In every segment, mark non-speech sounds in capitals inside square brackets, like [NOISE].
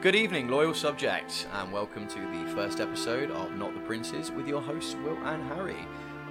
Good evening, loyal subjects, and welcome to the first episode of Not the Princes with your hosts, Will and Harry.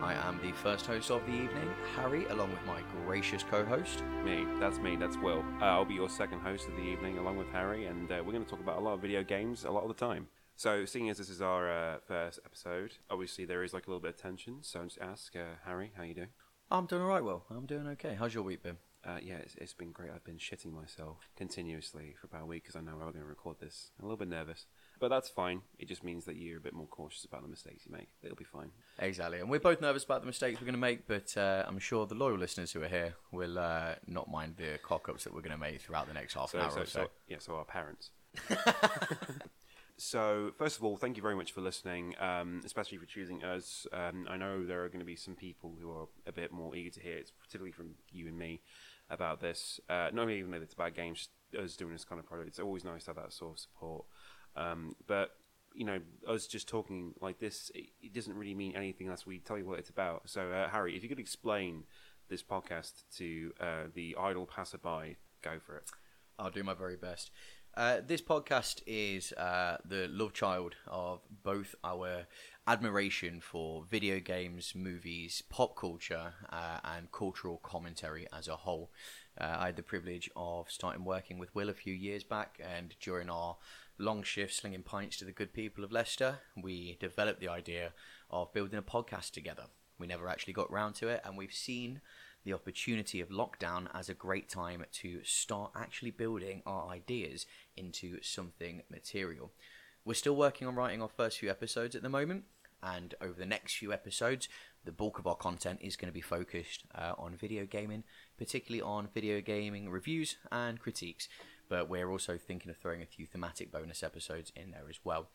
I am the first host of the evening, Harry, along with my gracious co host. Me, that's me, that's Will. Uh, I'll be your second host of the evening along with Harry, and uh, we're going to talk about a lot of video games a lot of the time. So, seeing as this is our uh, first episode, obviously there is like a little bit of tension, so I'll just ask uh, Harry, how you doing? I'm doing alright, Will. I'm doing okay. How's your week been? Uh, yeah, it's, it's been great. I've been shitting myself continuously for about a week because I know we're going to record this. I'm a little bit nervous, but that's fine. It just means that you're a bit more cautious about the mistakes you make. It'll be fine. Exactly. And we're both nervous about the mistakes we're going to make, but uh, I'm sure the loyal listeners who are here will uh, not mind the cock ups that we're going to make throughout the next half So, an hour so, or so. so, yeah, so our parents. [LAUGHS] so, first of all, thank you very much for listening, um, especially for choosing us. Um, I know there are going to be some people who are a bit more eager to hear it, particularly from you and me, about this. Uh, not even that it's about games, us doing this kind of project. It's always nice to have that sort of support. Um, but you know, us just talking like this, it, it doesn't really mean anything unless we tell you what it's about. So, uh, Harry, if you could explain this podcast to uh, the idle passerby, go for it. I'll do my very best. Uh, this podcast is uh, the love child of both our admiration for video games, movies, pop culture, uh, and cultural commentary as a whole. Uh, I had the privilege of starting working with Will a few years back, and during our long shift slinging pints to the good people of Leicester, we developed the idea of building a podcast together. We never actually got round to it, and we've seen the opportunity of lockdown as a great time to start actually building our ideas into something material. We're still working on writing our first few episodes at the moment, and over the next few episodes, the bulk of our content is going to be focused uh, on video gaming, particularly on video gaming reviews and critiques. But we're also thinking of throwing a few thematic bonus episodes in there as well.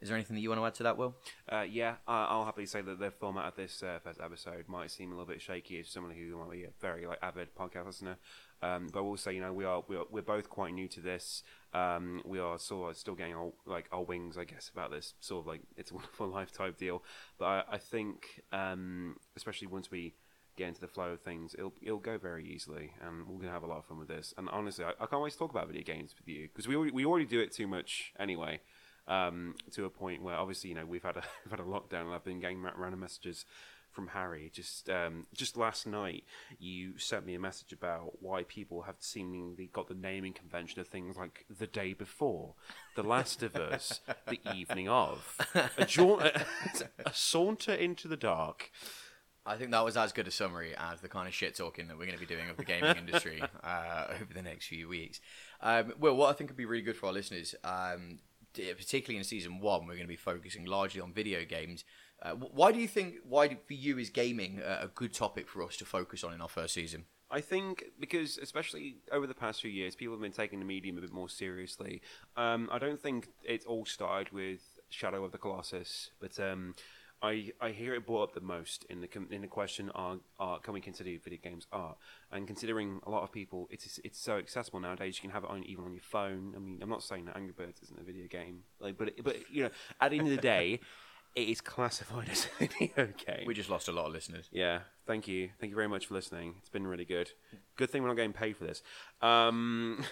Is there anything that you want to add to that, Will? Uh, yeah, I'll happily say that the format of this uh, first episode might seem a little bit shaky to someone who might be a very like avid podcast listener. Um, but I will say, you know, we are we are we're both quite new to this. Um, we are sort of still getting our like our wings, I guess, about this sort of like it's a [LAUGHS] wonderful life type deal. But I, I think, um, especially once we get into the flow of things, it'll it'll go very easily, and we're gonna have a lot of fun with this. And honestly, I, I can't wait to talk about video games with you because we already, we already do it too much anyway um, to a point where obviously you know we've had a [LAUGHS] we've had a lockdown and I've been getting random messages from Harry. Just um, just last night, you sent me a message about why people have seemingly got the naming convention of things like the day before, The Last of Us, the evening of, a, jaunt, a, [LAUGHS] a saunter into the dark. I think that was as good a summary as the kind of shit talking that we're going to be doing of the gaming [LAUGHS] industry uh, over the next few weeks. Um, well, what I think would be really good for our listeners, um, particularly in season one, we're going to be focusing largely on video games. Uh, why do you think? Why do, for you is gaming a, a good topic for us to focus on in our first season? I think because, especially over the past few years, people have been taking the medium a bit more seriously. Um, I don't think it all started with Shadow of the Colossus, but um, I I hear it brought up the most in the in the question: Are, are can we consider video games art? And considering a lot of people, it's it's so accessible nowadays. You can have it on even on your phone. I mean, I'm not saying that Angry Birds isn't a video game, like, but but you know, at the end of the day, [LAUGHS] it is classified as a video game. We just lost a lot of listeners. Yeah, thank you. Thank you very much for listening. It's been really good. Good thing we're not getting paid for this. Um,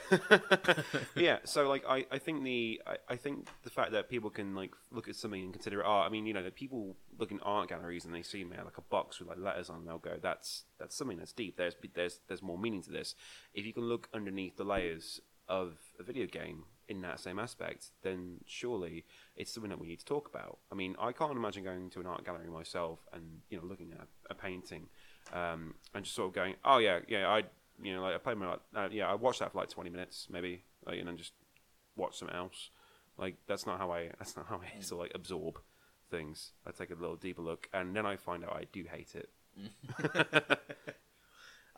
[LAUGHS] yeah, so like I, I think the I, I think the fact that people can like look at something and consider it art. I mean, you know, the people look in art galleries and they see me like a box with like letters on. and They'll go, "That's that's something that's deep. There's there's there's more meaning to this." If you can look underneath the layers of a video game in that same aspect, then surely it's something that we need to talk about. I mean, I can't imagine going to an art gallery myself and you know looking at a painting um, and just sort of going, "Oh yeah, yeah, I you know like I played my like, uh, yeah I watched that for like twenty minutes maybe, like, and then just watch something else." Like that's not how I [LAUGHS] that's not how I sort of like absorb things. I take a little deeper look, and then I find out I do hate it. [LAUGHS] [LAUGHS]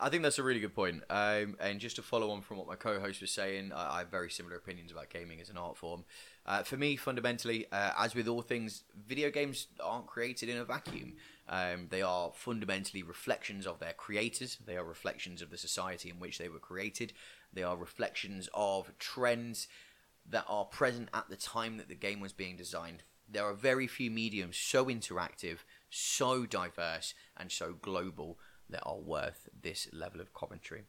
I think that's a really good point. Um, and just to follow on from what my co-host was saying, I, I have very similar opinions about gaming as an art form. Uh, for me, fundamentally, uh, as with all things, video games aren't created in a vacuum. Um, they are fundamentally reflections of their creators. They are reflections of the society in which they were created. They are reflections of trends that are present at the time that the game was being designed. There are very few mediums so interactive, so diverse, and so global that are worth this level of commentary.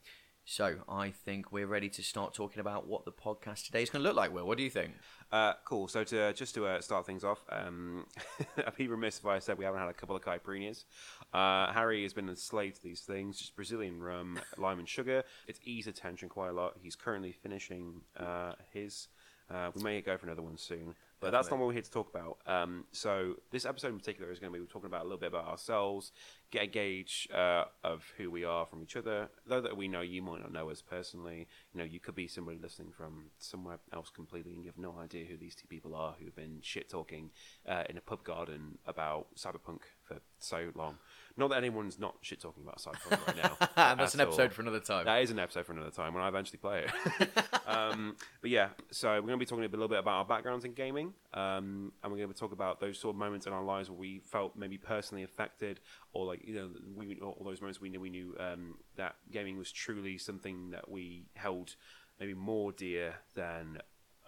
So I think we're ready to start talking about what the podcast today is going to look like. Will, what do you think? Uh, cool. So to just to uh, start things off, um, [LAUGHS] I'd be remiss if I said we haven't had a couple of caipirinhas. Uh, Harry has been a slave to these things, just Brazilian rum, lime and sugar. It's eased attention quite a lot. He's currently finishing uh, his. Uh, we may go for another one soon, but that's not what we're here to talk about. Um, so this episode in particular is going to be talking about a little bit about ourselves, get a gauge uh, of who we are from each other. Though that we know you might not know us personally, you know you could be somebody listening from somewhere else completely, and you have no idea who these two people are who've been shit talking uh, in a pub garden about cyberpunk for so long. Not that anyone's not shit talking about cyberpunk right now. [LAUGHS] That's an all. episode for another time. That is an episode for another time when I eventually play it. [LAUGHS] um, but yeah, so we're going to be talking a little bit about our backgrounds in gaming, um, and we're going to talk about those sort of moments in our lives where we felt maybe personally affected, or like you know, we all those moments we knew we knew um, that gaming was truly something that we held maybe more dear than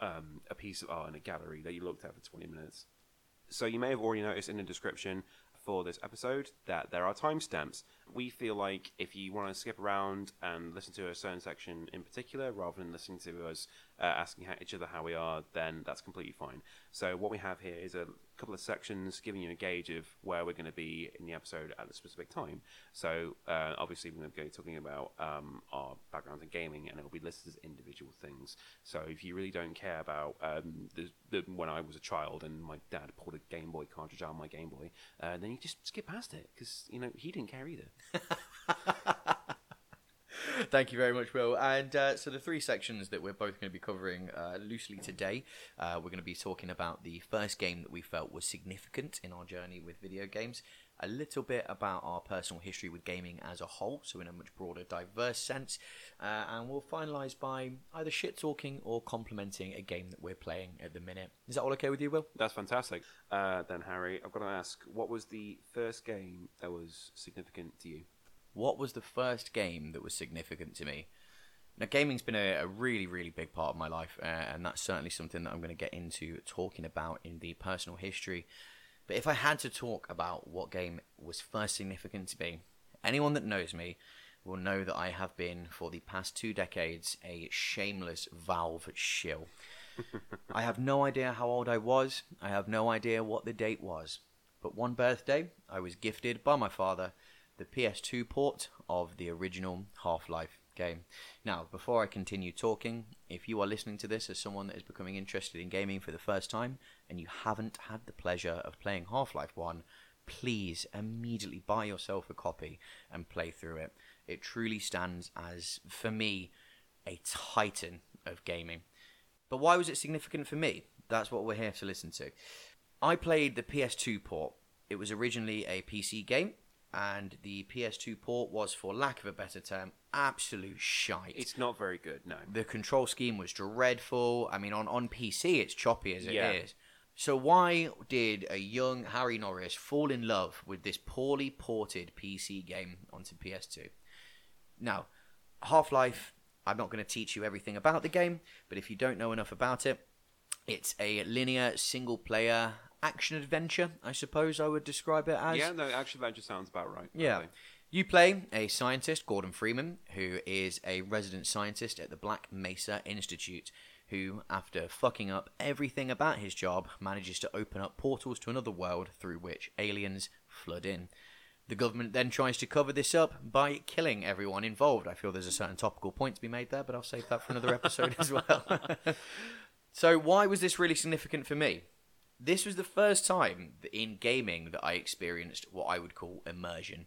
um, a piece of art in a gallery that you looked at for twenty minutes. So you may have already noticed in the description for this episode that there are timestamps. We feel like if you want to skip around and listen to a certain section in particular, rather than listening to us uh, asking each other how we are, then that's completely fine. So what we have here is a couple of sections giving you a gauge of where we're going to be in the episode at a specific time. So uh, obviously we're going to be talking about um, our backgrounds in gaming, and it will be listed as individual things. So if you really don't care about um, the, the, when I was a child and my dad pulled a Game Boy cartridge out of my Game Boy, uh, then you just skip past it because you know he didn't care either. [LAUGHS] Thank you very much, Will. And uh, so the three sections that we're both going to be covering uh, loosely today, uh, we're going to be talking about the first game that we felt was significant in our journey with video games, a little bit about our personal history with gaming as a whole, so in a much broader, diverse sense, uh, and we'll finalise by either shit talking or complimenting a game that we're playing at the minute. Is that all okay with you, Will? That's fantastic. Uh, then Harry, I've got to ask, what was the first game that was significant to you? What was the first game that was significant to me? Now, gaming's been a, a really, really big part of my life, uh, and that's certainly something that I'm going to get into talking about in the personal history. But if I had to talk about what game was first significant to me, anyone that knows me will know that I have been, for the past two decades, a shameless Valve shill. [LAUGHS] I have no idea how old I was, I have no idea what the date was. But one birthday, I was gifted by my father the PS2 port of the original Half Life game. Now, before I continue talking, if you are listening to this as someone that is becoming interested in gaming for the first time and you haven't had the pleasure of playing Half Life 1, please immediately buy yourself a copy and play through it. It truly stands as, for me, a titan of gaming. But why was it significant for me? That's what we're here to listen to. I played the PS2 port. It was originally a PC game and the PS2 port was, for lack of a better term, absolute shite. It's not very good, no. the control scheme was dreadful. I mean, on, on PC, it's choppy as it is. Yeah. So, why did a young Harry Norris fall in love with this poorly ported PC game onto PS2? Now, Half Life, I'm not going to teach you everything about the game, but if you don't know enough about it, it's a linear single player action adventure, I suppose I would describe it as. Yeah, no, action adventure sounds about right. Yeah. You play a scientist, Gordon Freeman, who is a resident scientist at the Black Mesa Institute, who, after fucking up everything about his job, manages to open up portals to another world through which aliens flood in. The government then tries to cover this up by killing everyone involved. I feel there's a certain topical point to be made there, but I'll save that for another episode as well. [LAUGHS] [LAUGHS] so, why was this really significant for me? This was the first time in gaming that I experienced what I would call immersion.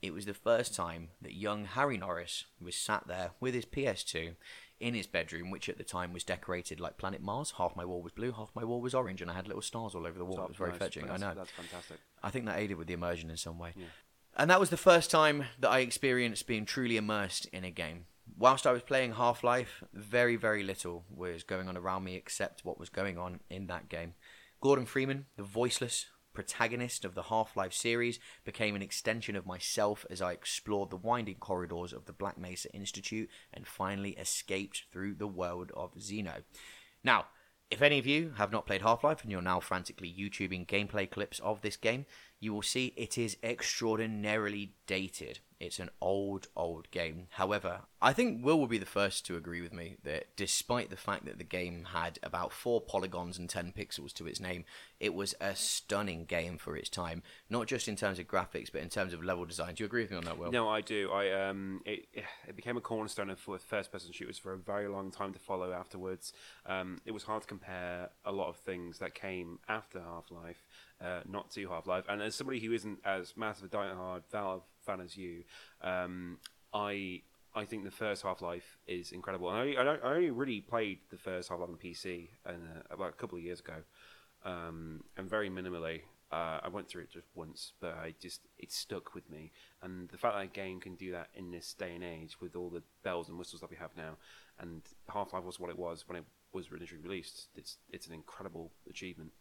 It was the first time that young Harry Norris was sat there with his PS2 in his bedroom, which at the time was decorated like Planet Mars. Half my wall was blue, half my wall was orange, and I had little stars all over the wall. So it was very nice. fetching. I know. That's fantastic. I think that aided with the immersion in some way. Yeah. And that was the first time that I experienced being truly immersed in a game. Whilst I was playing Half Life, very, very little was going on around me except what was going on in that game. Gordon Freeman, the voiceless protagonist of the Half Life series, became an extension of myself as I explored the winding corridors of the Black Mesa Institute and finally escaped through the world of Xeno. Now, if any of you have not played Half Life and you're now frantically YouTubing gameplay clips of this game, you will see it is extraordinarily dated. It's an old, old game. However, I think Will will be the first to agree with me that despite the fact that the game had about four polygons and 10 pixels to its name, it was a stunning game for its time. Not just in terms of graphics, but in terms of level design. Do you agree with me on that, Will? No, I do. I um, it it became a cornerstone of first-person shooters for a very long time to follow afterwards. Um, it was hard to compare a lot of things that came after Half-Life, uh, not to Half-Life. And as somebody who isn't as massive a die-hard Valve fan as you, um, I I think the first Half Life is incredible. And I, I, I, only really played the first Half Life on PC and, uh, about a couple of years ago, um, and very minimally. Uh, I went through it just once, but I just it stuck with me. And the fact that a game can do that in this day and age with all the bells and whistles that we have now, and Half Life was what it was when it was initially released. It's it's an incredible achievement.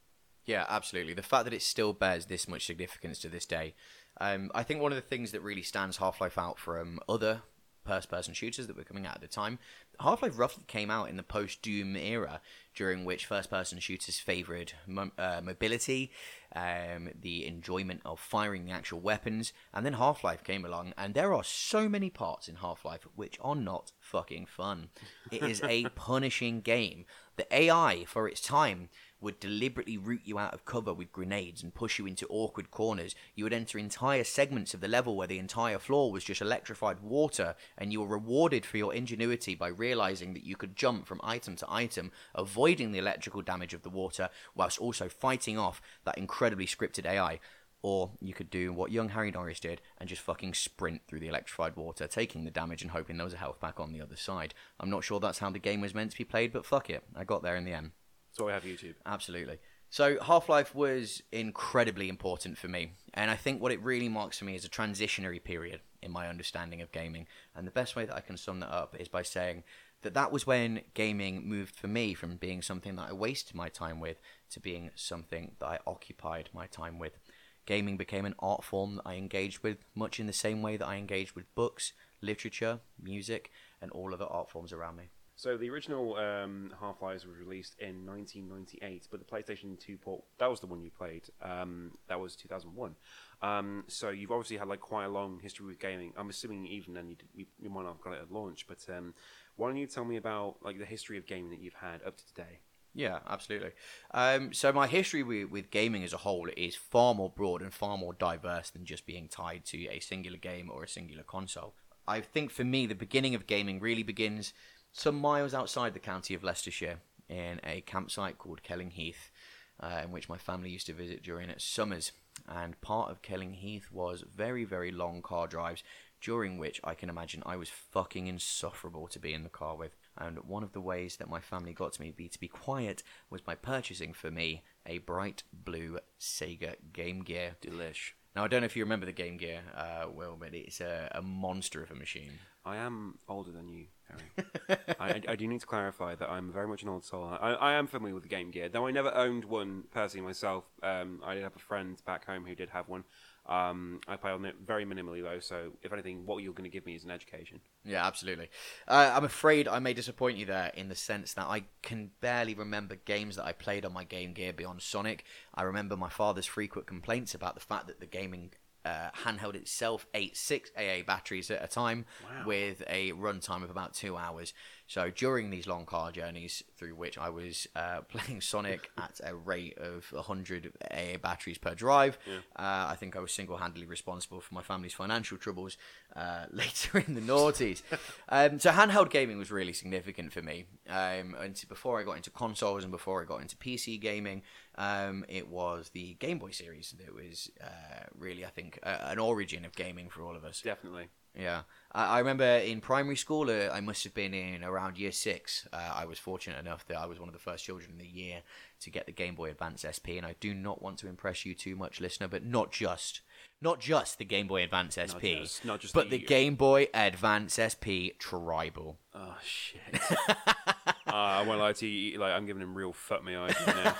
Yeah, absolutely. The fact that it still bears this much significance to this day, um, I think one of the things that really stands Half Life out from other first person shooters that were coming out at the time, Half Life roughly came out in the post Doom era, during which first person shooters favoured mo- uh, mobility, um, the enjoyment of firing the actual weapons, and then Half Life came along, and there are so many parts in Half Life which are not fucking fun. It is a [LAUGHS] punishing game. The AI for its time would deliberately root you out of cover with grenades and push you into awkward corners. You would enter entire segments of the level where the entire floor was just electrified water, and you were rewarded for your ingenuity by realizing that you could jump from item to item, avoiding the electrical damage of the water, whilst also fighting off that incredibly scripted AI. Or you could do what young Harry Norris did and just fucking sprint through the electrified water, taking the damage and hoping there was a health pack on the other side. I'm not sure that's how the game was meant to be played, but fuck it. I got there in the end. So we have YouTube. Absolutely. So Half Life was incredibly important for me, and I think what it really marks for me is a transitionary period in my understanding of gaming. And the best way that I can sum that up is by saying that that was when gaming moved for me from being something that I wasted my time with to being something that I occupied my time with. Gaming became an art form that I engaged with much in the same way that I engaged with books, literature, music, and all other art forms around me. So the original um, Half Life was released in 1998, but the PlayStation 2 port that was the one you played. Um, that was 2001. Um, so you've obviously had like quite a long history with gaming. I'm assuming even then you, you, you might not have got it at launch, but um, why don't you tell me about like the history of gaming that you've had up to today? Yeah, absolutely. Um, so my history with, with gaming as a whole is far more broad and far more diverse than just being tied to a singular game or a singular console. I think for me, the beginning of gaming really begins some miles outside the county of Leicestershire in a campsite called Kelling Heath, uh, in which my family used to visit during its summers. And part of Kelling Heath was very, very long car drives, during which I can imagine I was fucking insufferable to be in the car with. And one of the ways that my family got to me be to be quiet was by purchasing for me a bright blue Sega Game Gear. Delish. Now I don't know if you remember the Game Gear, uh, Will, but it's a, a monster of a machine. I am older than you, Harry. I, I, do need to clarify that I'm very much an old soul. I, I am familiar with the Game Gear, though I never owned one personally myself. Um, I did have a friend back home who did have one. Um, I play on it very minimally though, so if anything, what you're going to give me is an education. Yeah, absolutely. Uh, I'm afraid I may disappoint you there in the sense that I can barely remember games that I played on my Game Gear beyond Sonic. I remember my father's frequent complaints about the fact that the gaming uh, handheld itself ate six AA batteries at a time Wow. with a runtime of about two hours. So during these long car journeys, through which I was uh, [LAUGHS] playing Sonic at a rate of 100 AA batteries per drive, uh, I think I was single-handedly responsible for my family's financial troubles uh, [LAUGHS] later in the noughties. um, so handheld gaming was really significant for me. Um, and before I got into consoles and before I got into PC gaming, um, it was the Game Boy series that was uh, really, I think, uh, an origin of gaming for all of us. Definitely. Yeah, I, I remember in primary school, uh, I must have been in around year six. Uh, I was fortunate enough that I was one of the first children in the year to get the Game Boy Advance SP, and I do not want to impress you too much, listener, but not just, not just the Game Boy Advance SP, just- not just but the- the Game Boy Advance SP Tribal. Oh shit. [LAUGHS] uh, I won't lie to you. Like I'm giving him real fuck me eyes now.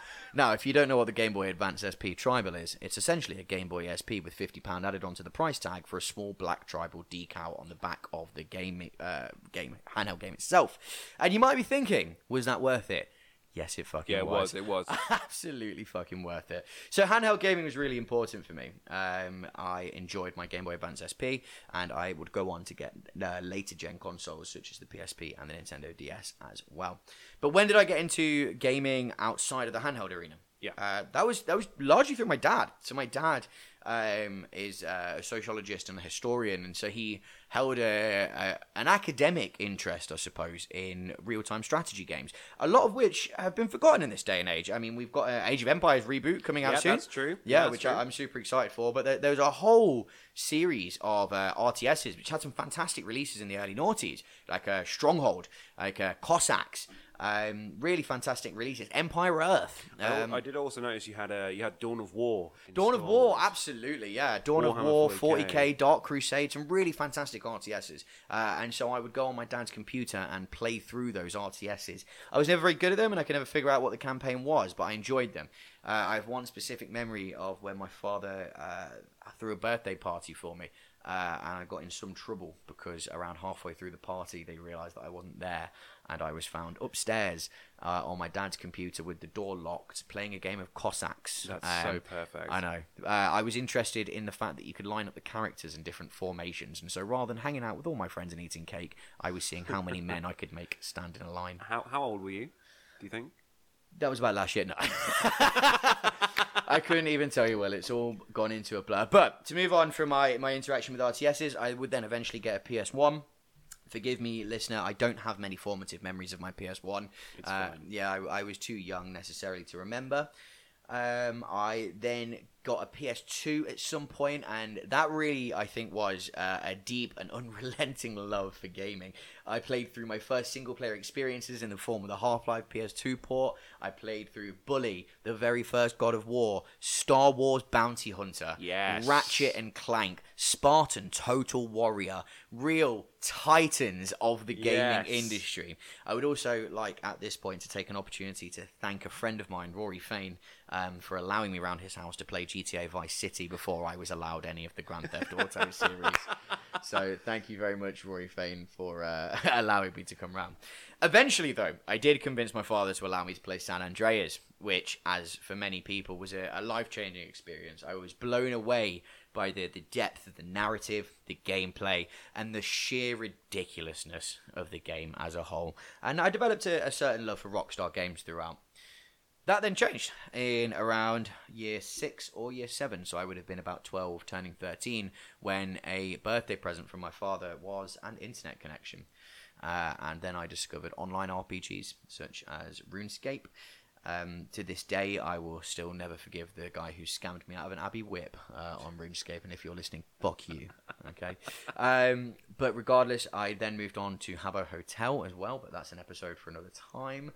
[LAUGHS] Now, if you don't know what the Game Boy Advance SP Tribal is, it's essentially a Game Boy SP with £50 added onto the price tag for a small black tribal decal on the back of the game, uh, game handheld game itself. And you might be thinking, was that worth it? Yes, it fucking Yeah, it was. It was. [LAUGHS] absolutely fucking worth it. So handheld gaming was really important for me. Um, I enjoyed my Game Boy Advance SP, and I would go on to get uh, later gen consoles such as the PSP and the Nintendo DS as well. But when did I get into gaming outside of the handheld arena? Yeah. uh, that was that was largely through my dad. So my dad um, is a sociologist and a historian, and so he held a, a an academic interest, I suppose, in real time strategy games. A lot of which have been forgotten in this day and age. I mean, we've got Age of Empires reboot coming out Yeah, soon. that's true. Yeah, Yeah, that's which true. I, I'm super excited for. But there, there was a whole series of uh, RTSs which had some fantastic releases in the early noughties, like uh, Stronghold, like uh, Cossacks. Um, really fantastic releases. Empire Earth. I- Um, I did also notice you had uh, you had Dawn of War. Dawn of War, absolutely, yeah. Dawn of War, 40K. 40k, Dark Crusade, some really fantastic RTSs. Uh, and so I would go on my dad's computer and play through those RTSs. I was never very good at them, and I could never figure out what the campaign was, but I enjoyed them. Uh, I have one specific memory of when my father uh, threw a birthday party for me. Uh, and I got in some trouble because around halfway through the party, they realised that I wasn't there, and I was found upstairs uh, on my dad's computer with the door locked, playing a game of Cossacks. That's Um, so perfect. I know. Uh, I was interested in the fact that you could line up the characters in different formations, and so rather than hanging out with all my friends and eating cake, I was seeing how many men I could make stand in a line. [LAUGHS] How how old were you? Do you think? That was about last year. No. [LAUGHS] I couldn't even tell you. Well, it's all gone into a blur. But to move on from my, my interaction with RTSs, I would then eventually get a PS1. Forgive me, listener, I don't have many formative memories of my PS1. Uh, yeah, I, I was too young necessarily to remember. Um, I then got a PS2 at some point, and that really, I think, was uh, a deep and [LAUGHS] unrelenting love for gaming. I played through my first single player experiences in the form of the Half Life PS2 port. I played through Bully, the very first God of War, Star Wars Bounty Hunter, Yes. Ratchet and Clank, Spartan Total Warrior, real titans of the gaming Yes. industry. I would also like at this point to take an opportunity to thank a friend of mine, Rory Fain, um, for allowing me around his house to play GTA Vice City before I was allowed any of the Grand Theft Auto [LAUGHS] series. So thank you very much, Rory Fain, for uh, [LAUGHS] allowing me to come round. Eventually, though, I did convince my father to allow me to play San Andreas, which, as for many people, was a, a life changing experience. I was blown away by the, the depth of the narrative, the gameplay, and the sheer ridiculousness of the game as a whole. And I developed a, a certain love for Rockstar games throughout. That then changed in around year six or year seven, so I would have been about 12, turning 13, when a birthday present from my father was an internet connection. Uh, and then I discovered online RPGs such as RuneScape. Um, to this day, I will still never forgive the guy who scammed me out of an Abbey Whip uh, on RuneScape. And if you're listening, fuck you. Okay. Um, but regardless, I then moved on to Habbo Hotel as well, but that's an episode for another time.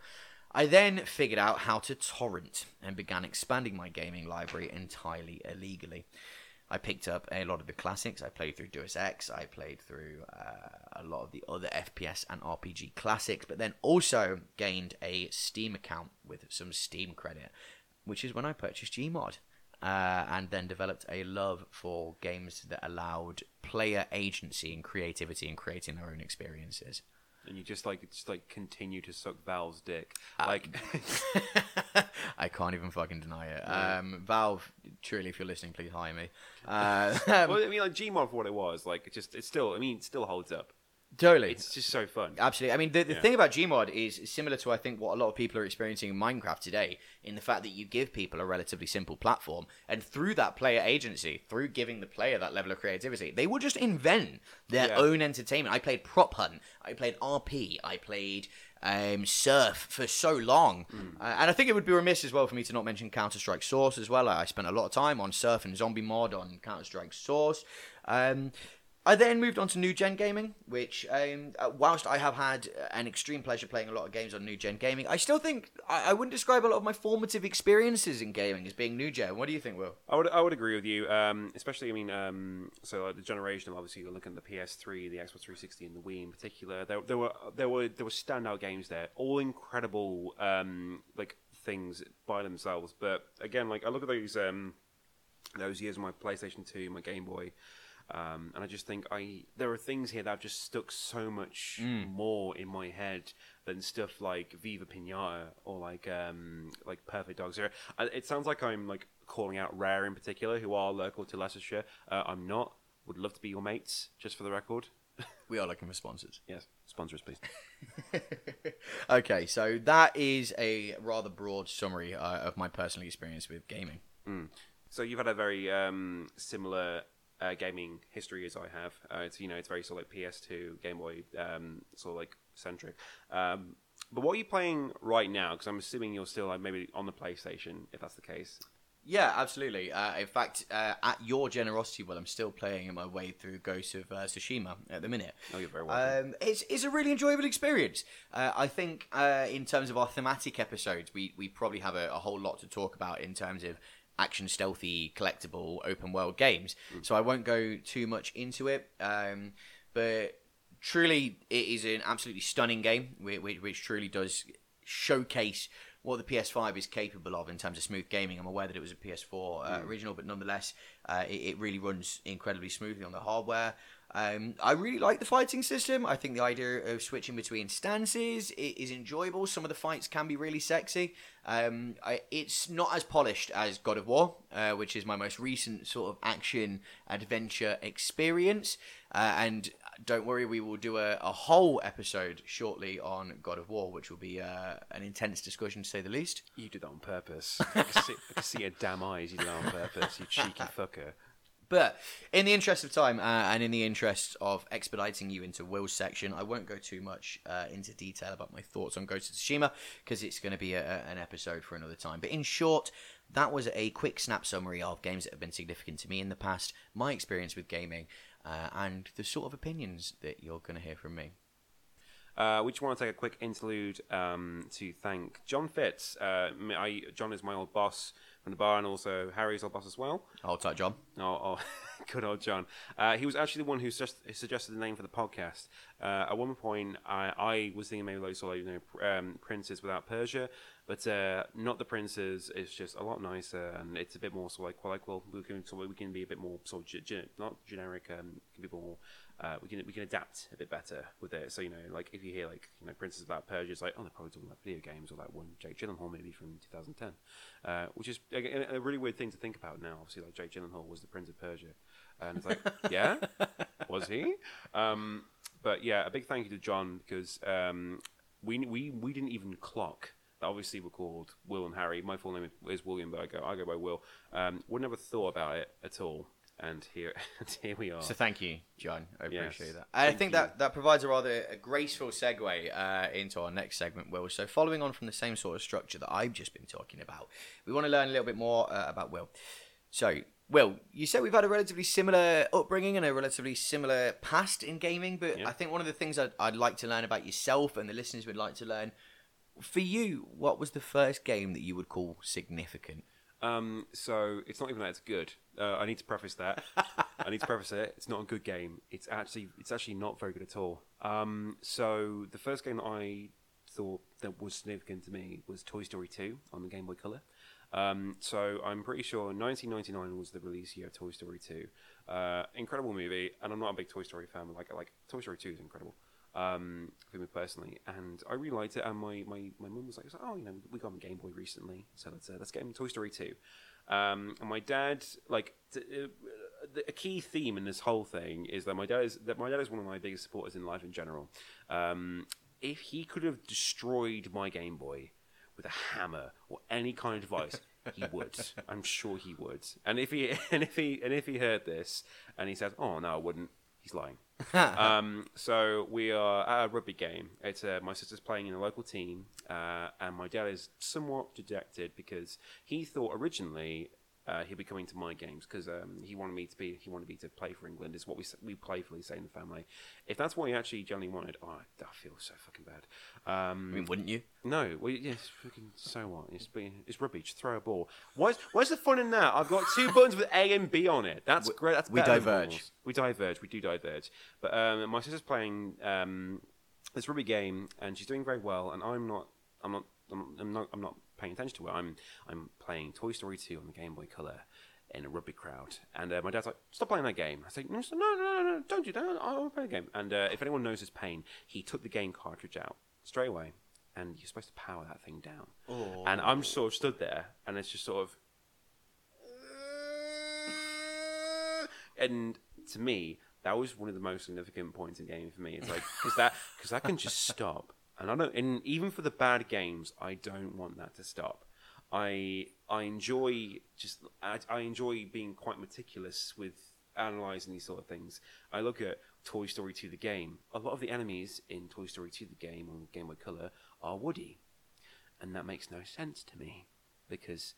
I then figured out how to torrent and began expanding my gaming library entirely illegally. I picked up a lot of the classics. I played through Deus Ex. I played through uh, a lot of the other FPS and RPG classics, but then also gained a Steam account with some Steam credit, which is when I purchased Gmod. Uh, and then developed a love for games that allowed player agency and creativity in creating their own experiences. And you just like just like continue to suck Valve's dick. Uh, Like [LAUGHS] [LAUGHS] I can't even fucking deny it. Um, Valve, truly, if you're listening, please hire me. Uh, [LAUGHS] well, I mean, like Gmod for what it was, like it just it still, I mean, it still holds up. Totally. It's just so fun. Absolutely. I mean, the, the Yeah. thing about Gmod is similar to, I think, what a lot of people are experiencing in Minecraft today, in the fact that you give people a relatively simple platform, and through that player agency, through giving the player that level of creativity, they will just invent their Yeah. own entertainment. I played Prop Hunt, I played RP, I played um, Surf for so long. Hmm. Uh, and I think it would be remiss as well for me to not mention Counter Strike Source as well. I spent a lot of time on Surf and Zombie Mod on Counter Strike Source. Um, I then moved on to new gen gaming, which, um, uh, whilst I have had an extreme pleasure playing a lot of games on new gen gaming, I still think I, I wouldn't describe a lot of my formative experiences in gaming as being new gen. What do you think, Will? I would I would agree with you. Um, especially, I mean, um, so like the generation of obviously you're looking at the PS3, the Xbox 360, and the Wii in particular. There, there were there were there were standout games there, all incredible um, like things by themselves. But again, like I look at those um, those years on my PlayStation 2, my Game Boy. Um, and I just think I there are things here that have just stuck so much more in my head than stuff like Viva Pinata or like um, like Perfect Dark Zero. It sounds like I'm like calling out Rare in particular, who are local to Leicestershire. Uh, I'm not. Would love to be your mates, just for the record. [LAUGHS] We are looking for sponsors. Yes, sponsors, please. [LAUGHS] okay, so that is a rather broad summary uh, of my personal experience with gaming. So you've had a very um, similar uh, gaming history as I have. Uh, it's you know it's very sort of like PS2, Game Boy, um, sort of like centric. Um, but what are you playing right now? Because I'm assuming you're still like maybe on the PlayStation, if that's the case. Yeah, absolutely. Uh, in fact, uh, at your generosity, well, I'm still playing my way through Ghost of uh, Tsushima at the minute. Oh, you're very welcome. Um, it's, it's a really enjoyable experience. Uh, I think uh, in terms of our thematic episodes, we, we probably have a, a whole lot to talk about in terms of action, stealthy, collectible, open world games. So I won't go too much into it. Um, but truly, it is an absolutely stunning game, which, which truly does showcase what the PS5 is capable of in terms of smooth gaming. I'm aware that it was a PS4 uh, original, but nonetheless, uh, it, it really runs incredibly smoothly on the hardware. Um, I really like the fighting system. I think the idea of switching between stances is enjoyable. Some of the fights can be really sexy. Um, I, it's not as polished as God of War, uh, which is my most recent sort of action adventure experience. Uh, and don't worry, we will do a, a whole episode shortly on God of War, which will be uh, an intense discussion to say the least. You did that on purpose. I can see, I can see your damn eyes. You did that on purpose. You cheeky [LAUGHS] fucker. But in the interest of time uh, and in the interest of expediting you into Will's section, I won't go too much uh, into detail about my thoughts on Ghost of Tsushima because it's going to be a, an episode for another time. But in short, that was a quick snap summary of games that have been significant to me in the past, my experience with gaming, uh, and the sort of opinions that you're going to hear from me. Uh, we just want to take a quick interlude um, to thank John Fitz. Uh, I, John is my old boss from the bar, and also Harry's old boss as well. Hold tight, John. Oh, oh [LAUGHS] good old John. Uh, he was actually the one who just suggested the name for the podcast. Uh, at one point, I, I was thinking maybe like sort of you know um, princes without Persia, but uh, not the princes. It's just a lot nicer, and it's a bit more sort of like well, like well, we can we can be a bit more sort of ge- not generic. Um, can be more. Uh, we can we can adapt a bit better with it. So you know, like if you hear like you know Princes Without Persia, it's like oh they're probably talking about video games or that one Jake Gyllenhaal movie from 2010, uh, which is a, a really weird thing to think about now. Obviously, like Jake Gyllenhaal was the Prince of Persia, and it's like [LAUGHS] yeah, was he? Um, but yeah, a big thank you to John because um, we we we didn't even clock. that Obviously, we're called Will and Harry. My full name is William, but I go I go by Will. Um, would never thought about it at all, and here [LAUGHS] and here we are. So thank you, John. I Yes. appreciate that. I Thank think you. that that provides a rather a graceful segue uh, into our next segment, Will. So following on from the same sort of structure that I've just been talking about, we want to learn a little bit more uh, about Will. So, Will, you said we've had a relatively similar upbringing and a relatively similar past in gaming, but Yeah. I think one of the things I'd, I'd like to learn about yourself and the listeners would like to learn, for you, what was the first game that you would call significant? Um, so it's not even that it's good. Uh, I need to preface that. I need to preface it. It's not a good game. It's actually it's actually not very good at all. Um, so the first game that I thought that was significant to me was Toy Story 2 on the Game Boy Color. Um, so I'm pretty sure 1999 was the release year of Toy Story 2. Uh, incredible movie, and I'm not a big Toy Story fan, like like Toy Story 2 is incredible um, for me personally, and I really liked it. And my my my mum was like, "Oh, you know, we got him a Game Boy recently, so let's uh, let's get him Toy Story 2. Um, and my dad, like, t- uh, the, a key theme in this whole thing is that my dad is that my dad is one of my biggest supporters in life in general. Um, if he could have destroyed my Game Boy with a hammer or any kind of device, he [LAUGHS] would. I'm sure he would. And if he [LAUGHS] and if he and if he heard this and he says, "Oh no, I wouldn't," he's lying. [LAUGHS] um, so we are at a rugby game. It's uh, my sister's playing in a local team, uh, and my dad is somewhat dejected because he thought originally uh, he'd be coming to my games because um, he wanted me to be he wanted me to play for England. Is what we we playfully say in the family. If that's what he actually generally wanted, oh, that feels so fucking bad. Um, I mean, wouldn't you? no, well, yeah, fucking so what? It's, it's rugby. Throw a ball. Where's the fun in that? I've got two buttons with A and B on it. That's great. That's we diverge. We diverge. We do diverge. But um, my sister's playing um, this rugby game, and she's doing very well, and I'm not. I'm not. I'm, I'm not. I'm not paying attention to it. I'm. I'm playing Toy Story 2 on the Game Boy Color, in a rugby crowd, and uh, my dad's like, "Stop playing that game." I say, "No, no, no, no, don't do that. I want to play the game." And uh, if anyone knows his pain, he took the game cartridge out straight away, and you're supposed to power that thing down. And I'm sort of stood there, and it's just sort of, and to me, that was one of the most significant points in gaming for me. It's like because that because that can just stop, and I don't. And even for the bad games, I don't want that to stop. I I enjoy just I, I enjoy being quite meticulous with analyzing these sort of things. I look at Toy Story 2 the game. A lot of the enemies in Toy Story 2 the game on Game Boy Color are Woody, and that makes no sense to me because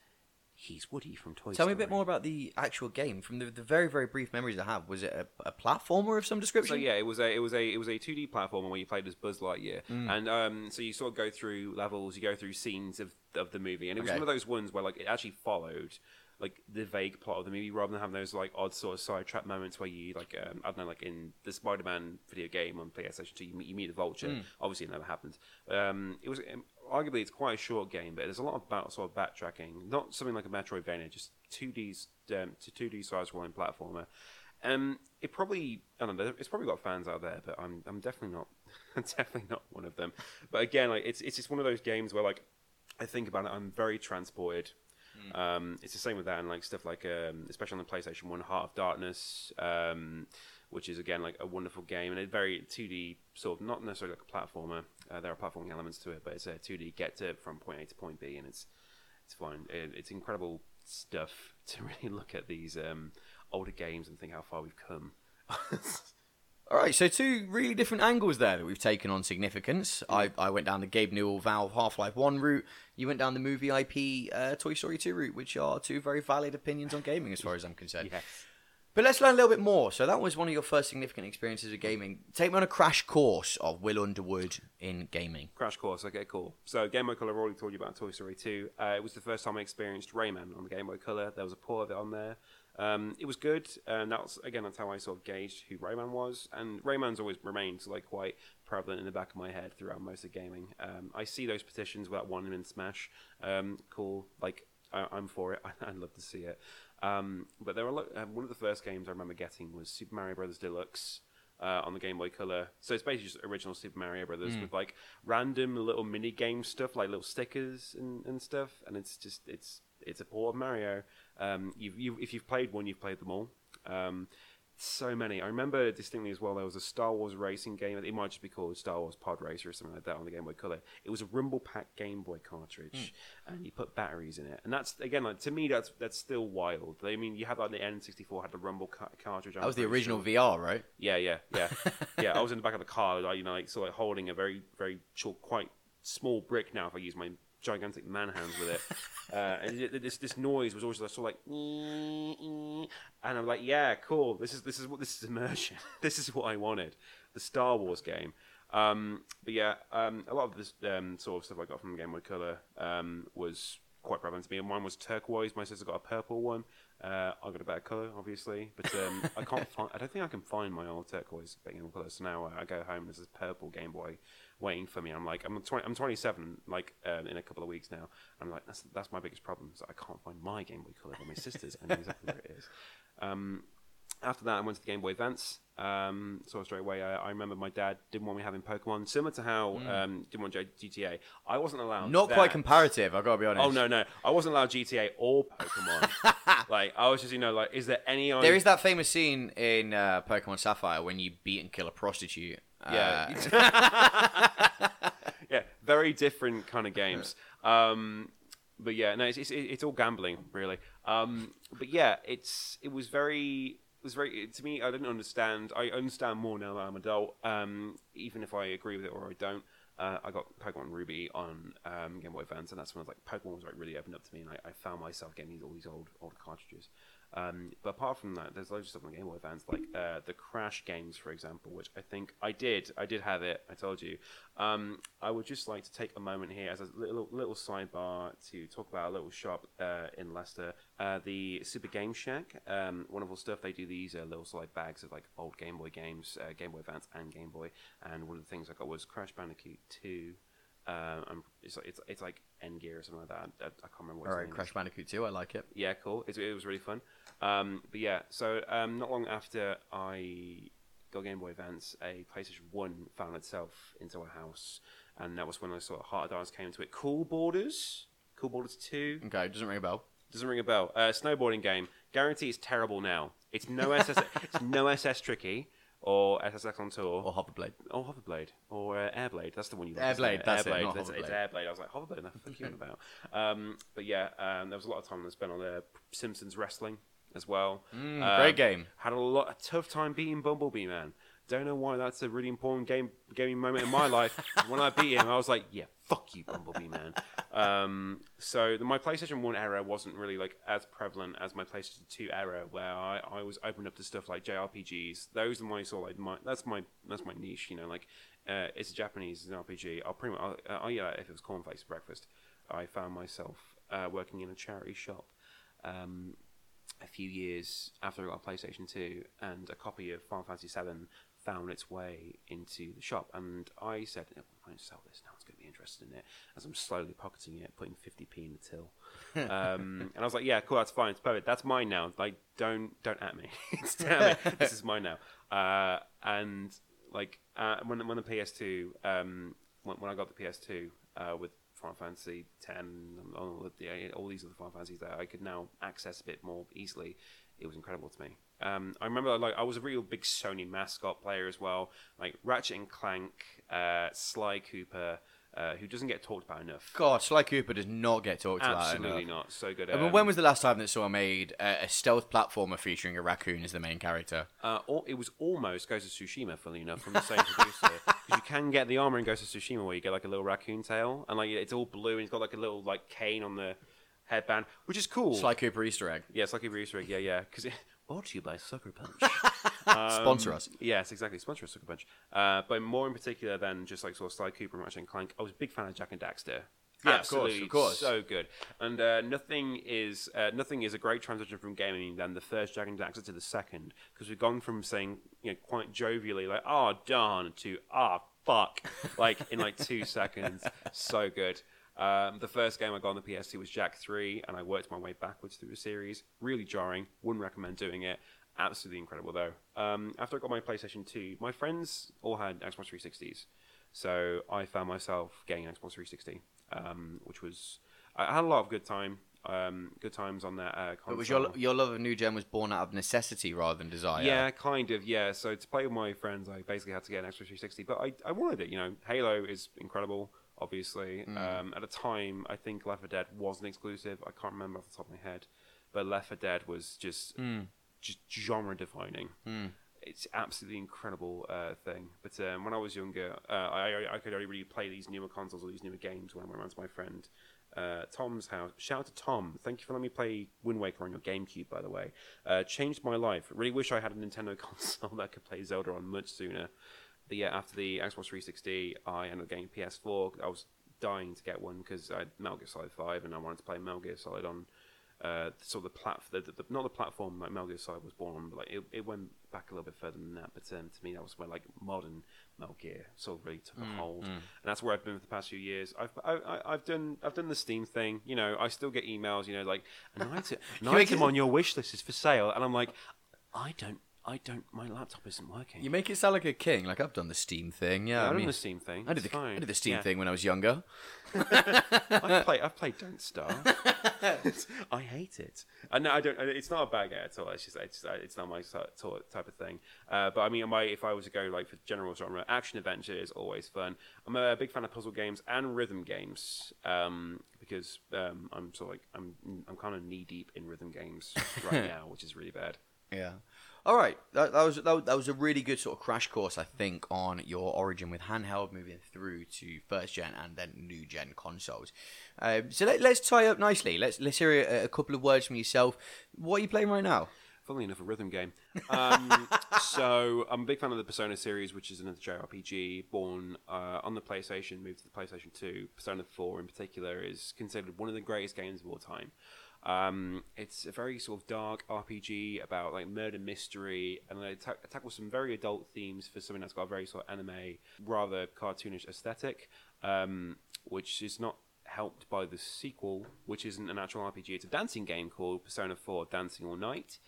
he's Woody from Toy Story. Tell Story. me a bit more about the actual game. From the, the very very brief memories I have, was it a, a platformer of some description? So yeah, it was a it was a it was a two D platformer where you played as Buzz Lightyear, and um, so you sort of go through levels, you go through scenes of of the movie, and it was Okay. one of those ones where like it actually followed like the vague plot of the movie rather than having those like odd sort of sidetrack moments where you like um, I don't know like in the Spider Man video game on PlayStation Two, you meet, you meet the Vulture. Obviously, it never happened. Um, it was um, arguably it's quite a short game, but there's a lot of about, sort of backtracking. Not something like a Metroidvania, just two D um, to two D side scrolling platformer. Um, it probably I don't know. It's probably got fans out there, but I'm I'm definitely not. [LAUGHS] I'm definitely not one of them. But again, like it's it's just one of those games where like I think about it, I'm very transported. Um, it's the same with that, and like stuff like um, especially on the PlayStation One, Heart of Darkness, um, which is again like a wonderful game and a very 2D sort of not necessarily like a platformer. Uh, there are platforming elements to it, but it's a 2D get to from point A to point B, and it's it's fine. It, it's incredible stuff [LAUGHS] to really look at these um, older games and think how far we've come. [LAUGHS] All right, so two really different angles there that we've taken on significance. I, I went down the Gabe Newell Valve Half Life 1 route. You went down the movie IP uh, Toy Story 2 route, which are two very valid opinions on gaming as far as I'm concerned. yes. But let's learn a little bit more. So that was one of your first significant experiences with gaming. Take me on a crash course of Will Underwood in gaming. Crash course. Okay, cool. So Game Boy Color. Already told you about Toy Story 2. Uh, it was the first time I experienced Rayman on the Game Boy Color. There was a port of it on there. Um, it was good, and that's again that's how I sort of gauged who Rayman was. And Rayman's always remained like quite prevalent in the back of my head throughout most of gaming. Um, I see those petitions about him in Smash. Um, cool, like I, I'm for it. [LAUGHS] I'd love to see it. Um, but there are a lot, uh, one of the first games I remember getting was Super Mario Brothers Deluxe uh, on the Game Boy Color. So it's basically just original Super Mario Brothers with like random little mini game stuff, like little stickers and, and stuff. And it's just it's it's a port of Mario. Um, you've, you if you've played one, you've played them all. Um, so many. I remember distinctly as well. There was a Star Wars racing game. It might just be called Star Wars Pod Racer or something like that on the Game Boy Color. It was a Rumble Pack Game Boy cartridge, hmm. and you put batteries in it. And that's again, like to me, that's that's still wild. I mean, you had like the N64 had the Rumble ca- cartridge. I'm That was the original sure. VR, right? Yeah, yeah, yeah, [LAUGHS] yeah. I was in the back of the car, like you know, like sort of holding a very, very short, quite small brick. Now, if I use my gigantic man hands with it, [LAUGHS] uh, and this this noise was always sort of like, and I'm like, yeah, cool. This is this is what this is immersion. [LAUGHS] this is what I wanted. The Star Wars game. Um, but yeah, um, a lot of this um, sort of stuff I got from Game Boy Color um, was quite prevalent to me. And mine was turquoise. My sister got a purple one. Uh, I got a better color, obviously, but um, I can't [LAUGHS] find. I don't think I can find my old turquoise Game Boy Color. So now I go home. and There's this purple Game Boy waiting for me. I'm like, I'm 20, I'm 27, like um, in a couple of weeks now. I'm like, that's that's my biggest problem is I can't find my Game Boy Color, but my sister's. I know exactly where it is. Um, after that, I went to the Game Boy Advance. Um, so straight away, I, I remember my dad didn't want me having Pokemon, similar to how um, didn't want GTA. I wasn't allowed. Not that. quite comparative, i got to be honest. Oh no, no, I wasn't allowed GTA or Pokemon. [LAUGHS] like I was just, you know, like, is there any? There is that famous scene in uh, Pokemon Sapphire when you beat and kill a prostitute. Yeah. Uh, [LAUGHS] yeah, very different kind of games. Um, but yeah, no, it's, it's it's all gambling really. Um, but yeah, it's it was very was very to me. I didn't understand. I understand more now that I'm adult. Um, even if I agree with it or I don't. Uh, I got Pokemon Ruby on um, Game Boy Advance, and that's when I was like Pokemon was like really opened up to me, and I, I found myself getting these all these old old cartridges. Um, but apart from that, there's loads of stuff on Game Boy Advance, like uh, the Crash games, for example, which I think I did. I did have it. I told you. Um, I would just like to take a moment here as a little little sidebar to talk about a little shop uh, in Leicester, uh, the Super Game Shack. Um, wonderful stuff. They do these uh, little side bags of like old Game Boy games, uh, Game Boy Advance and Game Boy. And one of the things I got was Crash Bandicoot Two. Um, it's, it's it's like N Gear or something like that. I, I can't remember what All right. Crash Bandicoot 2, I like it. Yeah, cool. It, it was really fun. Um, but yeah, so um, not long after I got Game Boy Advance, a PlayStation One found itself into a house, and that was when I saw Heart of Darkness came into it. Cool Boarders, Cool Boarders Two. Okay, doesn't ring a bell. Doesn't ring a bell. Uh, snowboarding game. Guarantee it's terrible now. It's no SSX. [LAUGHS] it's no SSX Tricky or SSX on tour Or Hoverblade. or Hoverblade or uh, Airblade. That's the one you like. Airblade, it? that's it, Airblade. not It's, it's Airblade. I was like Hoverblade. What the fuck are you on about? Um, but yeah, um, there was a lot of time that spent on uh, Simpsons wrestling as well. Mm, Um, great game. Had a lot a tough time beating Bumblebee, man. Don't know why that's a really important game gaming moment in my life. [LAUGHS] when I beat him, I was like, yeah, fuck you, Bumblebee, man. Um, so the, my PlayStation One era wasn't really like as prevalent as my PlayStation Two era, where I, I was opened up to stuff like JRPGs. Those are my sort of like my that's my that's my niche. You know, like uh, it's a Japanese an RPG. I'll pretty much I'll, I'll eat that if it was cornflakes for breakfast. I found myself uh, working in a charity shop. Um, a few years after I got a PlayStation 2, and a copy of Final Fantasy VII found its way into the shop. And I said, "Oh, I'm going to sell this. No one's going to be interested in it. As I'm slowly pocketing it, putting 50p in the till. um, [LAUGHS] and I was like, yeah, cool, that's fine. It's perfect. That's mine now. Like, don't don't at me. [LAUGHS] it's damn it. This is mine now. Uh, and like uh, when when the PS2, um, when, when I got the PS2 uh, with Final Fantasy X and all, the, all these other Final Fantasies that I could now access a bit more easily, it was incredible to me. Um, I remember like I was a real big Sony mascot player as well, like Ratchet and Clank, uh, Sly Cooper, uh, who doesn't get talked about enough. God, Sly Cooper does not get talked about enough. Absolutely not. So good. Mean, Um, when was the last time that someone made a, a stealth platformer featuring a raccoon as the main character? Uh, al- it was almost Ghost of Tsushima, funnily enough, from the same producer. [LAUGHS] You can get the armor in Ghost of Tsushima where you get like a little raccoon tail, and like it's all blue, and it's got like a little like cane on the headband, which is cool. Sly Cooper Easter egg. yeah, Sly Cooper Easter egg. Yeah, yeah. Because brought to you by Sucker Punch. [LAUGHS] Um, Sponsor us. Yes, exactly. Sponsor us, Sucker Punch. Uh, but more in particular than just like sort of Sly Cooper and Ratchet and Clank, I was a big fan of Jak and Daxter. Yeah, of course, of course. so good. And uh, nothing is uh, nothing is a great transition from gaming than the first Jak and Daxter to the second, because we've gone from saying you know quite jovially like "oh darn" to "ah fuck" like in like two [LAUGHS] seconds. So good. Um, the first game I got on the PS2 was Jak 3, and I worked my way backwards through the series. Really jarring. Wouldn't recommend doing it. Absolutely incredible, though. Um, after I got my PlayStation 2, my friends all had Xbox 360s. So I found myself getting an Xbox 360, um, which was. I had a lot of good time. Um, good times on that uh, console. But was your your love of new gen was born out of necessity rather than desire? Yeah, kind of. Yeah. So to play with my friends, I basically had to get an Xbox 360, but I, I wanted it. You know, Halo is incredible. Obviously, um, at a time, I think Left 4 Dead wasn't exclusive. I can't remember off the top of my head, but Left 4 Dead was just just genre defining. It's absolutely incredible uh, thing. But um, when I was younger, uh, I I could only really play these newer consoles or these newer games when I went around to my friend uh, Tom's house. Shout out to Tom. Thank you for letting me play Wind Waker on your GameCube, by the way. Uh, changed my life. Really wish I had a Nintendo [LAUGHS] console that could play Zelda on much sooner. But yeah, after the Xbox 360, I ended up getting PS4. I was dying to get one because I had Metal Gear Solid 5 and I wanted to play Metal Gear Solid on uh, sort of the platform, the, the, not the platform like Metal Gear Solid was born on, but like it, it went back a little bit further than that. But um, to me, that was where like modern Metal Gear sort of really took a hold, and that's where I've been for the past few years. I've I, I, I've done I've done the Steam thing. You know, I still get emails. You know, like an item, an [LAUGHS] item it- on your wish list is for sale, and I'm like, I don't. I don't. My laptop isn't working. You make it sound like a king. Like I've done the Steam thing. Yeah, I I've done mean, the Steam thing. I did the fine. I did the Steam Yeah. thing when I was younger. [LAUGHS] [LAUGHS] I've played. I've played Don't Starve. [LAUGHS] I hate it. I know. I don't. It's not a bad game at all. It's just. It's. It's not my sort of type of thing. Uh, but I mean, my, if I was to go like for general genre, action adventure is always fun. I'm a big fan of puzzle games and rhythm games um, because um, I'm sort of like I'm. I'm kind of knee deep in rhythm games right now, which is really bad. Yeah. All right. That, that was that, that was a really good sort of crash course, I think, on your origin with handheld moving through to first gen and then new gen consoles. Um, so let, let's tie up nicely. Let's let's hear a, a couple of words from yourself. What are you playing right now? Funnily enough, a rhythm game. Um, [LAUGHS] so I'm a big fan of the Persona series, which is another JRPG born uh, on the PlayStation, moved to the PlayStation 2. Persona 4, in particular, is considered one of the greatest games of all time. Um, it's a very sort of dark RPG about like murder mystery, and it ta- tackles some very adult themes for something that's got a very sort of anime, rather cartoonish aesthetic, um, which is not helped by the sequel, which isn't an actual RPG. It's a dancing game called Persona 4 Dancing All Night.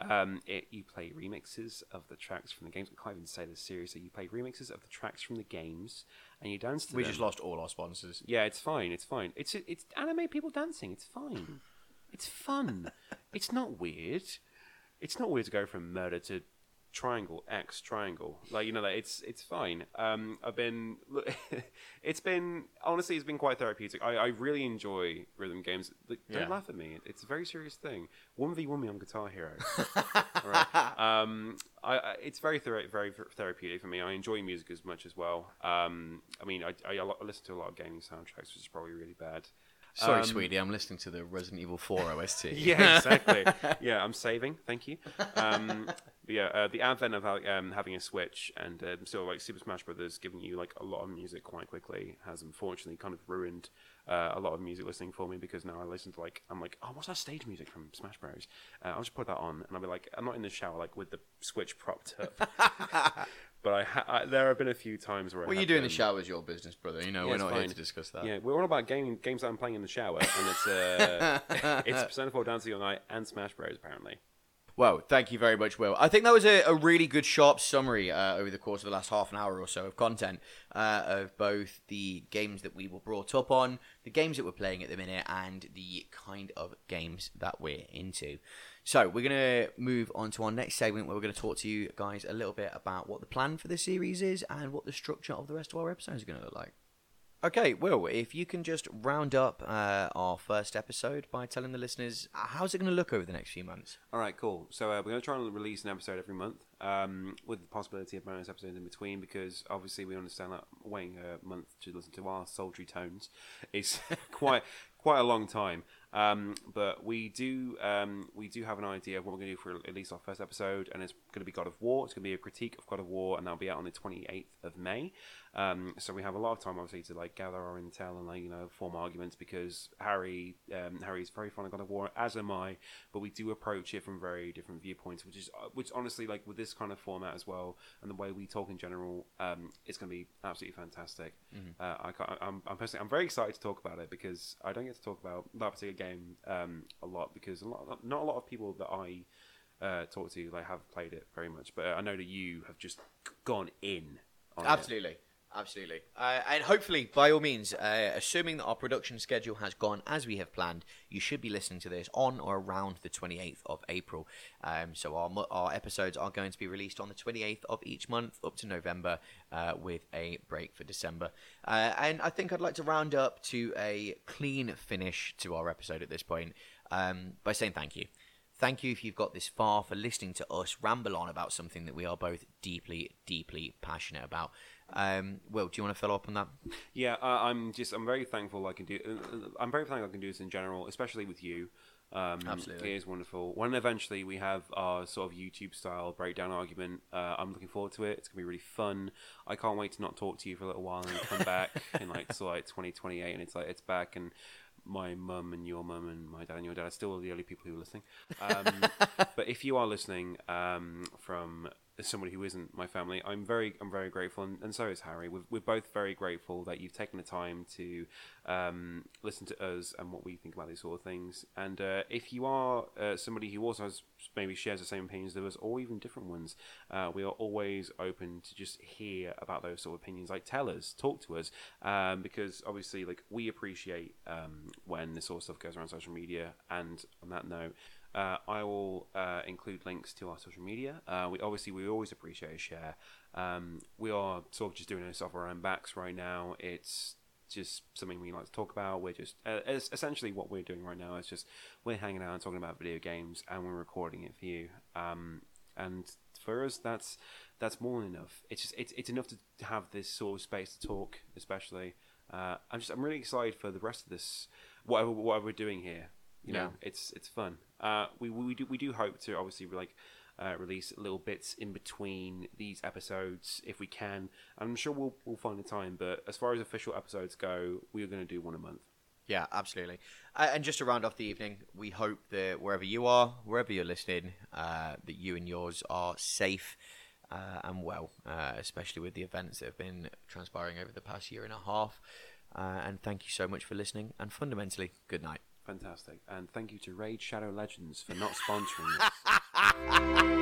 Um, it, you play remixes of the tracks from the games. I can't even say this seriously. You play remixes of the tracks from the games, and you dance to We them. just lost all our sponsors. Yeah, it's fine. It's fine. It's it's anime people dancing. It's fine. [LAUGHS] It's fun. it's not weird. It's not weird to go from murder to triangle X triangle. Like you know, like, it's it's fine. Um, I've been. [LAUGHS] It's been honestly, it's been quite therapeutic. I, I really enjoy rhythm games. Like, Don't Yeah. laugh at me. It's a very serious thing. One v one me on Guitar Hero. [LAUGHS] Alright. Um, I, I, it's very thera- very therapeutic for me. I enjoy music as much as well. Um, I mean, I, I, I listen to a lot of gaming soundtracks, which is probably really bad. Sorry, Um, sweetie, I'm listening to the Resident Evil 4 OST. [LAUGHS] Yeah, exactly. yeah, I'm saving. Thank you. Um, yeah, uh, the advent of um, having a Switch and um, still like Super Smash Brothers giving you like a lot of music quite quickly has unfortunately kind of ruined uh, a lot of music listening for me because now I listen to like I'm like, oh, what's that stage music from Smash Bros? Uh, I'll just put that on and I'll be like, I'm not in the shower like with the Switch propped up. [LAUGHS] but I, ha- I there have been a few times where I What you have do in the been- shower is your business, brother. You know, Yeah, we're it's not here fine. to discuss that. Yeah, we're all about gaming games that I'm playing in the shower, and it's uh, [LAUGHS] it's Persona 4 Dancing All Night and Smash Bros. Apparently. Well, thank you very much, Will. I think that was a, a really good, sharp summary uh, over the course of the last half an hour or so of content uh, of both the games that we were brought up on, the games that we're playing at the minute, and the kind of games that we're into. So, we're going to move on to our next segment where we're going to talk to you guys a little bit about what the plan for the series is and what the structure of the rest of our episodes is going to look like. Okay, Will, if you can just round up uh, our first episode by telling the listeners uh, how's it going to look over the next few months? All right, cool. So uh, we're going to try and release an episode every month, um, with the possibility of bonus episodes in between, because obviously we understand that waiting a month to listen to our sultry tones is [LAUGHS] quite quite a long time. Um, but we do um, we do have an idea of what we're going to do for at least our first episode, and it's going to be God of War. It's going to be a critique of God of War, and that'll be out on the twenty eighth of May. Um, so we have a lot of time, obviously, to like gather our intel and like you know form arguments because Harry um, Harry is very fond of God of War, as am I. But we do approach it from very different viewpoints, which is uh, which honestly, like with this kind of format as well, and the way we talk in general, um, it's going to be absolutely fantastic. Uh, I can't, I'm, I'm personally I'm very excited to talk about it because I don't get to talk about that particular game um, a lot because a lot, not a lot of people that I uh, talk to like have played it very much, but I know that you have just gone in. On it. Absolutely. Absolutely. Uh, and hopefully, by all means, uh, assuming that our production schedule has gone as we have planned, you should be listening to this on or around the 28th of April. Um, so our, our episodes are going to be released on the 28th of each month up to November uh, with a break for December. Uh, and I think I'd like to round up to a clean finish to our episode at this point um, by saying thank you. Thank you if you've got this far for listening to us ramble on about something that we are both deeply, deeply passionate about. Um, Will, do you want to follow up on that? Yeah, uh, I'm just I'm very thankful I can do. Uh, I'm very thankful I can do this in general, especially with you. Um, Absolutely. it is wonderful. When eventually we have our sort of YouTube style breakdown argument, uh, I'm looking forward to it. It's gonna be really fun. I can't wait to not talk to you for a little while and come back [LAUGHS] in like so like 2028, and it's like it's back and. My mum and your mum and my dad and your dad are still the only people who are listening. [LAUGHS] Um, but if you are listening um, from somebody who isn't my family, I'm very, I'm very grateful, and, and so is Harry. We're, we're both very grateful that you've taken the time to um, listen to us and what we think about these sort of things. And uh, if you are uh, somebody who also has maybe shares the same opinions as us, or even different ones, uh, we are always open to just hear about those sort of opinions. Like, tell us, talk to us, um, because obviously, like we appreciate um, when this sort of stuff goes around social media. And on that note. Uh, I will uh, include links to our social media. Uh, we obviously we always appreciate a share. Um, we are sort of just doing this off our own backs right now. It's just something we like to talk about. We're just uh, essentially what we're doing right now is just we're hanging out and talking about video games, and we're recording it for you. Um, and for us, that's that's more than enough. It's just it's it's enough to have this sort of space to talk, especially. Uh, I'm just I'm really excited for the rest of this whatever whatever we're doing here. You know, Yeah. it's it's fun. Uh, we we do we do hope to obviously like uh, release little bits in between these episodes if we can. I'm sure we'll we'll find the time. But as far as official episodes go, we are going to do one a month. Yeah, absolutely. Uh, and just to round off the evening, we hope that wherever you are, wherever you're listening, uh, that you and yours are safe uh, and well, uh, especially with the events that have been transpiring over the past year and a half. And thank you so much for listening. And fundamentally, good night. Fantastic. And thank you to Raid Shadow Legends for not sponsoring this. [LAUGHS]